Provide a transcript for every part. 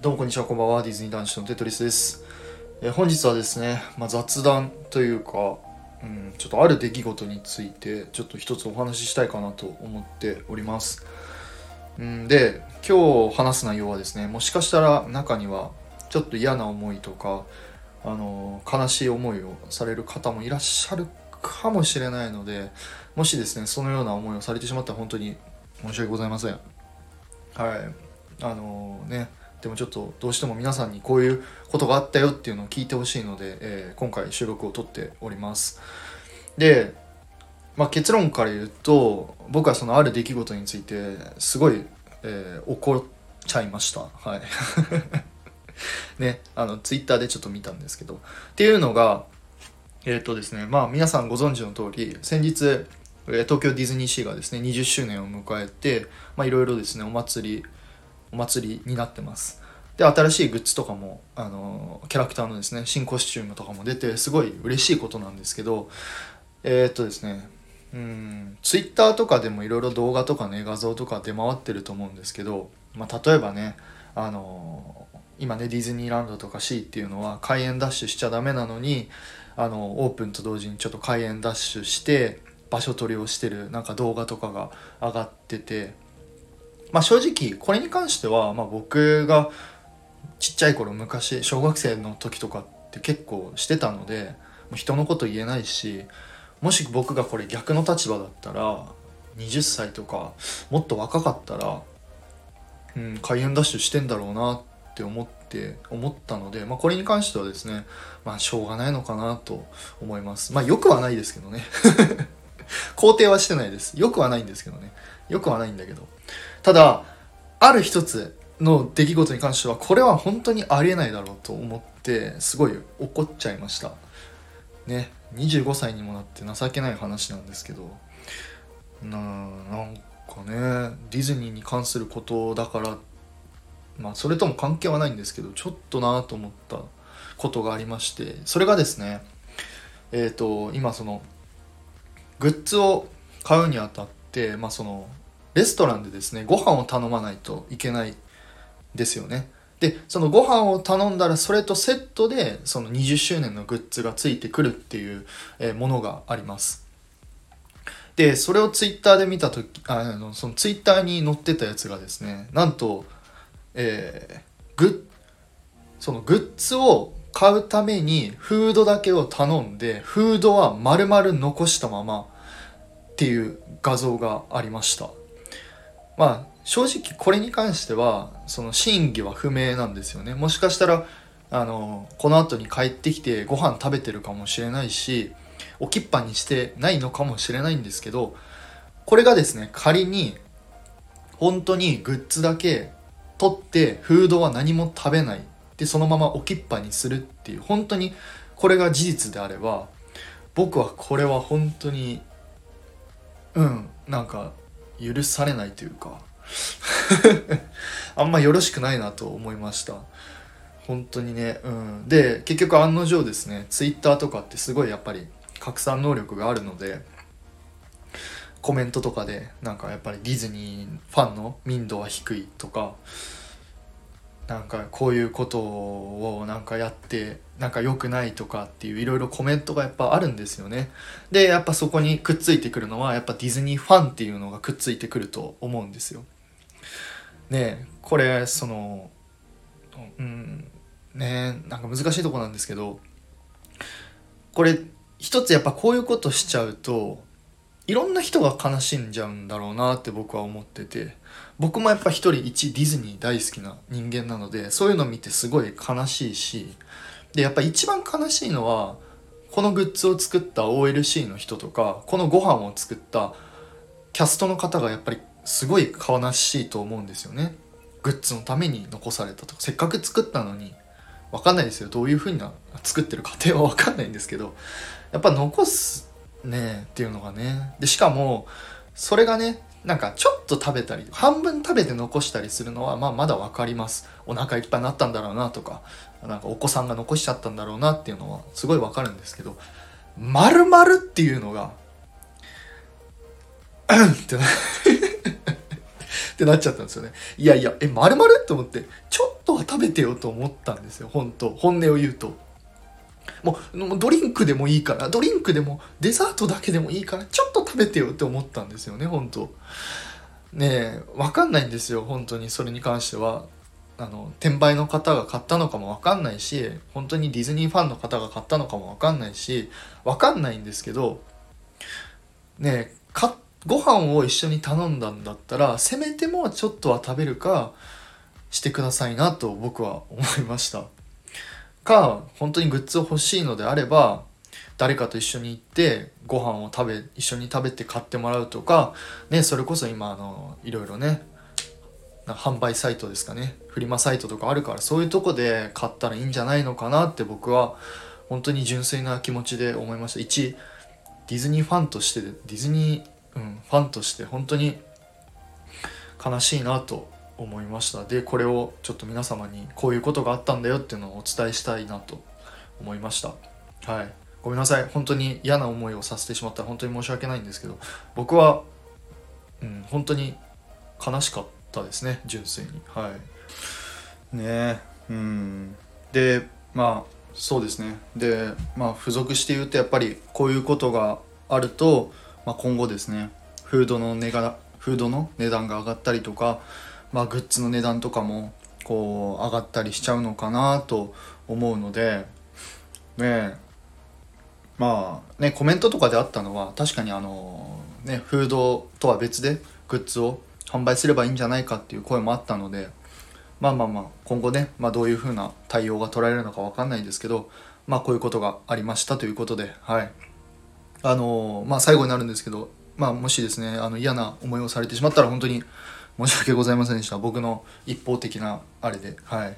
どうもこんにちは、こんばんは。ディズニー男子のテトリスです。え本日はですね、まあ、雑談というか、うん、ちょっとある出来事について、ちょっと一つお話ししたいかなと思っております。うん、で、今日話す内容はですね、もしかしたら中には、ちょっと嫌な思いとか、あの悲しい思いをされる方もいらっしゃるかもしれないので、もしですね、そのような思いをされてしまったら本当に申し訳ございません。はい。あのね、でもちょっとどうしても皆さんにこういうことがあったよっていうのを聞いてほしいので、えー今回収録を撮っております。で、まあ、結論から言うと僕はそのある出来事についてすごい、えー怒っちゃいました。はい。ねあのツイッターでちょっと見たんですけど。っていうのがえっ、とですねまあ皆さんご存知の通り先日東京ディズニーシーがですね20周年を迎えてまあいろいろですねお祭りお祭りになってます。で新しいグッズとかもあのキャラクターのですね新コスチュームとかも出てすごい嬉しいことなんですけどえーっとですねうんツイッターとかでもいろいろ動画とかね画像とか出回ってると思うんですけど、まあ、例えばねあの今ねディズニーランドとかシーっていうのは開園ダッシュしちゃダメなのにあのオープンと同時にちょっと開園ダッシュして場所取りをしてるなんか動画とかが上がっててまあ正直これに関しては、まあ、僕がちっちゃい頃昔小学生の時とかって結構してたので人のこと言えないしもし僕がこれ逆の立場だったら20歳とかもっと若かったら、うん、開園ダッシュしてんだろうなって思って思ったので、まあ、これに関してはですねまあしょうがないのかなと思います。まあよくはないですけどね。肯定はしてないです。よくはないんですけどね。よくはないんだけど。ただある一つの出来事に関してはこれは本当にありえないだろうと思ってすごい怒っちゃいました。ね。25歳にもなって情けない話なんですけど。ななんかねディズニーに関することだからまあそれとも関係はないんですけどちょっとなと思ったことがありまして。それがですねえっ、と今そのグッズを買うにあたってまあそのレストランでですねご飯を頼まないといけないですよね。でそのご飯を頼んだらそれとセットでその20周年のグッズがついてくるっていうものがあります。でそれをツイッターで見た時あのそのツイッターに載ってたやつがですねなんとえーグッそのグッズを買うためにフードだけを頼んでフードは丸々残したままっていう画像がありました。まあ正直これに関してはその真偽は不明なんですよね。もしかしたらあのこの後に帰ってきてご飯食べてるかもしれないし置きっぱにしてないのかもしれないんですけどこれがですね仮に本当にグッズだけ取ってフードは何も食べないでそのまま置きっぱにするっていう本当にこれが事実であれば僕はこれは本当にうんなんか許されないというか あんまよろしくないなと思いました。本当にねうん。で結局案の定ですねツイッターとかってすごいやっぱり拡散能力があるのでコメントとかでなんかやっぱりディズニーファンの民度は低いとかなんかこういうことをなんかやってなんか良くないとかっていういろいろコメントがやっぱあるんですよね。でやっぱそこにくっついてくるのはやっぱディズニーファンっていうのがくっついてくると思うんですよ。ねこれそのうんねなんか難しいとこなんですけどこれ一つやっぱこういうことしちゃうといろんな人が悲しんじゃうんだろうなって僕は思ってて僕もやっぱ一人一ディズニー大好きな人間なのでそういうの見てすごい悲しいしでやっぱ一番悲しいのはこのグッズを作った OLC の人とかこのご飯を作ったキャストの方がやっぱりすごい悲しいと思うんですよね。グッズのために残されたとかせっかく作ったのに分かんないですよ。どういう風な作ってる過程は分かんないんですけどやっぱ残すねっていうのがねでしかもそれがねなんかちょっと食べたり半分食べて残したりするのはまあまだ分かりますお腹いっぱいになったんだろうなとかなんかお子さんが残しちゃったんだろうなっていうのはすごい分かるんですけど丸々っていうのがうんってなってなっちゃったんですよね。いやいや、え、丸々と思って、ちょっとは食べてよと思ったんですよ。本当本音を言うと。もうドリンクでもいいからドリンクでもデザートだけでもいいからちょっと食べてよって思ったんですよね本当。ねえ分かんないんですよ本当に。それに関しては。あの転売の方が買ったのかも分かんないし本当にディズニーファンの方が買ったのかも分かんないし分かんないんですけどねえかご飯を一緒に頼んだんだったらせめてもちょっとは食べるかしてくださいなと僕は思いました。か本当にグッズ欲しいのであれば誰かと一緒に行ってご飯を食べ一緒に食べて買ってもらうとか、ね、それこそ今あのいろいろね販売サイトですかねフリマサイトとかあるからそういうとこで買ったらいいんじゃないのかなって僕は本当に純粋な気持ちで思いました。一ディズニーファンとしてディズニー、うん、ファンとして本当に悲しいなと思いました。でこれをちょっと皆様にこういうことがあったんだよっていうのをお伝えしたいなと思いました。はい。ごめんなさい。本当に嫌な思いをさせてしまったら本当に申し訳ないんですけど僕は、うん、本当に悲しかったですね。純粋に。はい。ねうん。でまあそうですね。でまあ付属して言うとやっぱりこういうことがあると、まあ、今後ですねフードの値がフードの値段が上がったりとかまあ、グッズの値段とかもこう上がったりしちゃうのかなと思うのでねまあねコメントとかであったのは確かにあのねフードとは別でグッズを販売すればいいんじゃないかっていう声もあったのでまあまあまあ今後ね、まあ、どういう風な対応が取られるのか分かんないんですけどまあこういうことがありましたということではい。あのまあ最後になるんですけどまあもしですねあの嫌な思いをされてしまったら本当に申し訳ございませんでした。僕の一方的なあれで。はい。っ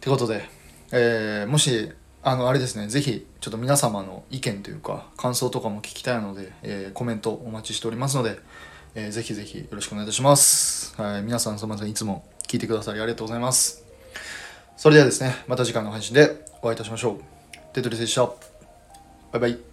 てことで、えー、もしあのあれですね。是非ちょっと皆様の意見というか感想とかも聞きたいので、えー、コメントお待ちしておりますので、えー、ぜひぜひよろしくお願いいたします、はい、皆さんすみません。いつも聞いてくださりありがとうございます。それではですねまた次回の配信でお会いいたしましょう。テトリスでした。バイバイ。